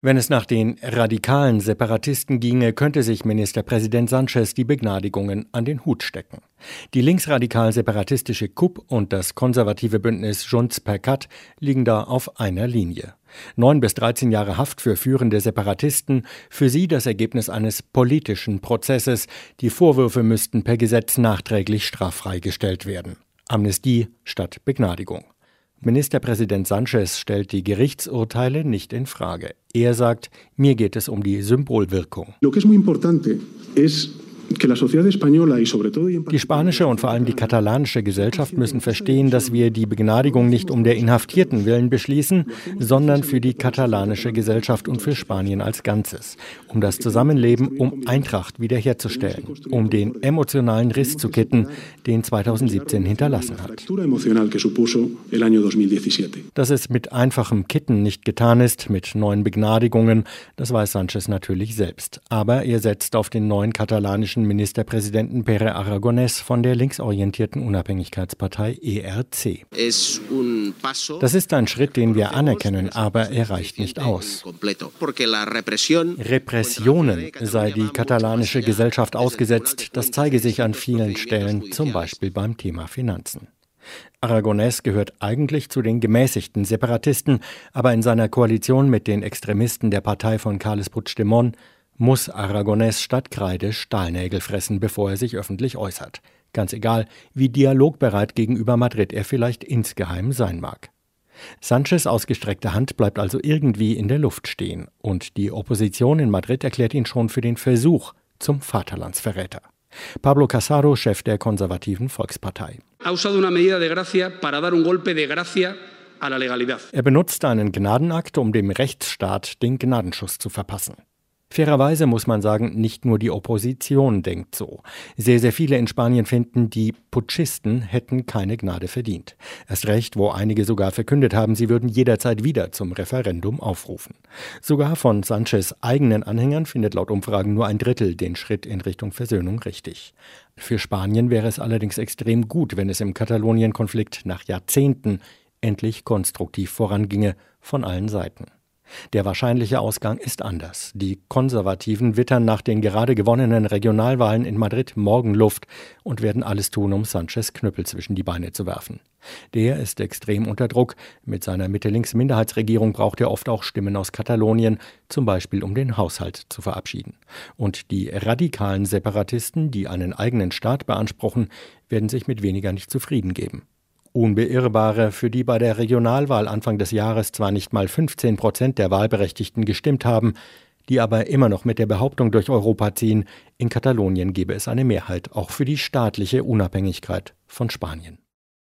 Wenn es nach den radikalen Separatisten ginge, könnte sich Ministerpräsident Sanchez die Begnadigungen an den Hut stecken. Die linksradikal-separatistische KUP und das konservative Bündnis Junts per Kat liegen da auf einer Linie. Neun bis 13 Jahre Haft für führende Separatisten, für sie das Ergebnis eines politischen Prozesses. Die Vorwürfe müssten per Gesetz nachträglich straffrei gestellt werden. Amnestie statt Begnadigung. Ministerpräsident Sanchez stellt die Gerichtsurteile nicht in Frage. Er sagt, mir geht es um die Symbolwirkung. Lo que es muy importante es die spanische und vor allem die katalanische Gesellschaft müssen verstehen, dass wir die Begnadigung nicht um der Inhaftierten willen beschließen, sondern für die katalanische Gesellschaft und für Spanien als Ganzes, um das Zusammenleben, um Eintracht wiederherzustellen, um den emotionalen Riss zu kitten, den 2017 hinterlassen hat. Dass es mit einfachem Kitten nicht getan ist, mit neuen Begnadigungen, das weiß Sanchez natürlich selbst. Aber er setzt auf den neuen katalanischen spanischen Ministerpräsidenten Pere Aragonés von der linksorientierten Unabhängigkeitspartei ERC. Das ist ein Schritt, den wir anerkennen, aber er reicht nicht aus. Repressionen sei die katalanische Gesellschaft ausgesetzt, das zeige sich an vielen Stellen, zum Beispiel beim Thema Finanzen. Aragonés gehört eigentlich zu den gemäßigten Separatisten, aber in seiner Koalition mit den Extremisten der Partei von Carles Puigdemont muss Aragonés statt Kreide Stahlnägel fressen, bevor er sich öffentlich äußert. Ganz egal, wie dialogbereit gegenüber Madrid er vielleicht insgeheim sein mag. Sanchez ausgestreckte Hand bleibt also irgendwie in der Luft stehen und die Opposition in Madrid erklärt ihn schon für den Versuch zum Vaterlandsverräter. Pablo Casado, Chef der konservativen Volkspartei. Er benutzt einen Gnadenakt, um dem Rechtsstaat den Gnadenschuss zu verpassen. Fairerweise muss man sagen, nicht nur die Opposition denkt so. Sehr, sehr viele in Spanien finden, die Putschisten hätten keine Gnade verdient. Erst recht, wo einige sogar verkündet haben, sie würden jederzeit wieder zum Referendum aufrufen. Sogar von Sanchez eigenen Anhängern findet laut Umfragen nur ein Drittel den Schritt in Richtung Versöhnung richtig. Für Spanien wäre es allerdings extrem gut, wenn es im Katalonien-Konflikt nach Jahrzehnten endlich konstruktiv voranginge von allen Seiten. Der wahrscheinliche Ausgang ist anders. Die Konservativen wittern nach den gerade gewonnenen Regionalwahlen in Madrid Morgenluft und werden alles tun, um Sanchez Knüppel zwischen die Beine zu werfen. Der ist extrem unter Druck. Mit seiner Mitte-Links-Minderheitsregierung braucht er oft auch Stimmen aus Katalonien, zum Beispiel um den Haushalt zu verabschieden. Und die radikalen Separatisten, die einen eigenen Staat beanspruchen, werden sich mit weniger nicht zufrieden geben. Unbeirrbare, für die bei der Regionalwahl Anfang des Jahres zwar nicht mal 15 Prozent der Wahlberechtigten gestimmt haben, die aber immer noch mit der Behauptung durch Europa ziehen, in Katalonien gebe es eine Mehrheit auch für die staatliche Unabhängigkeit von Spanien.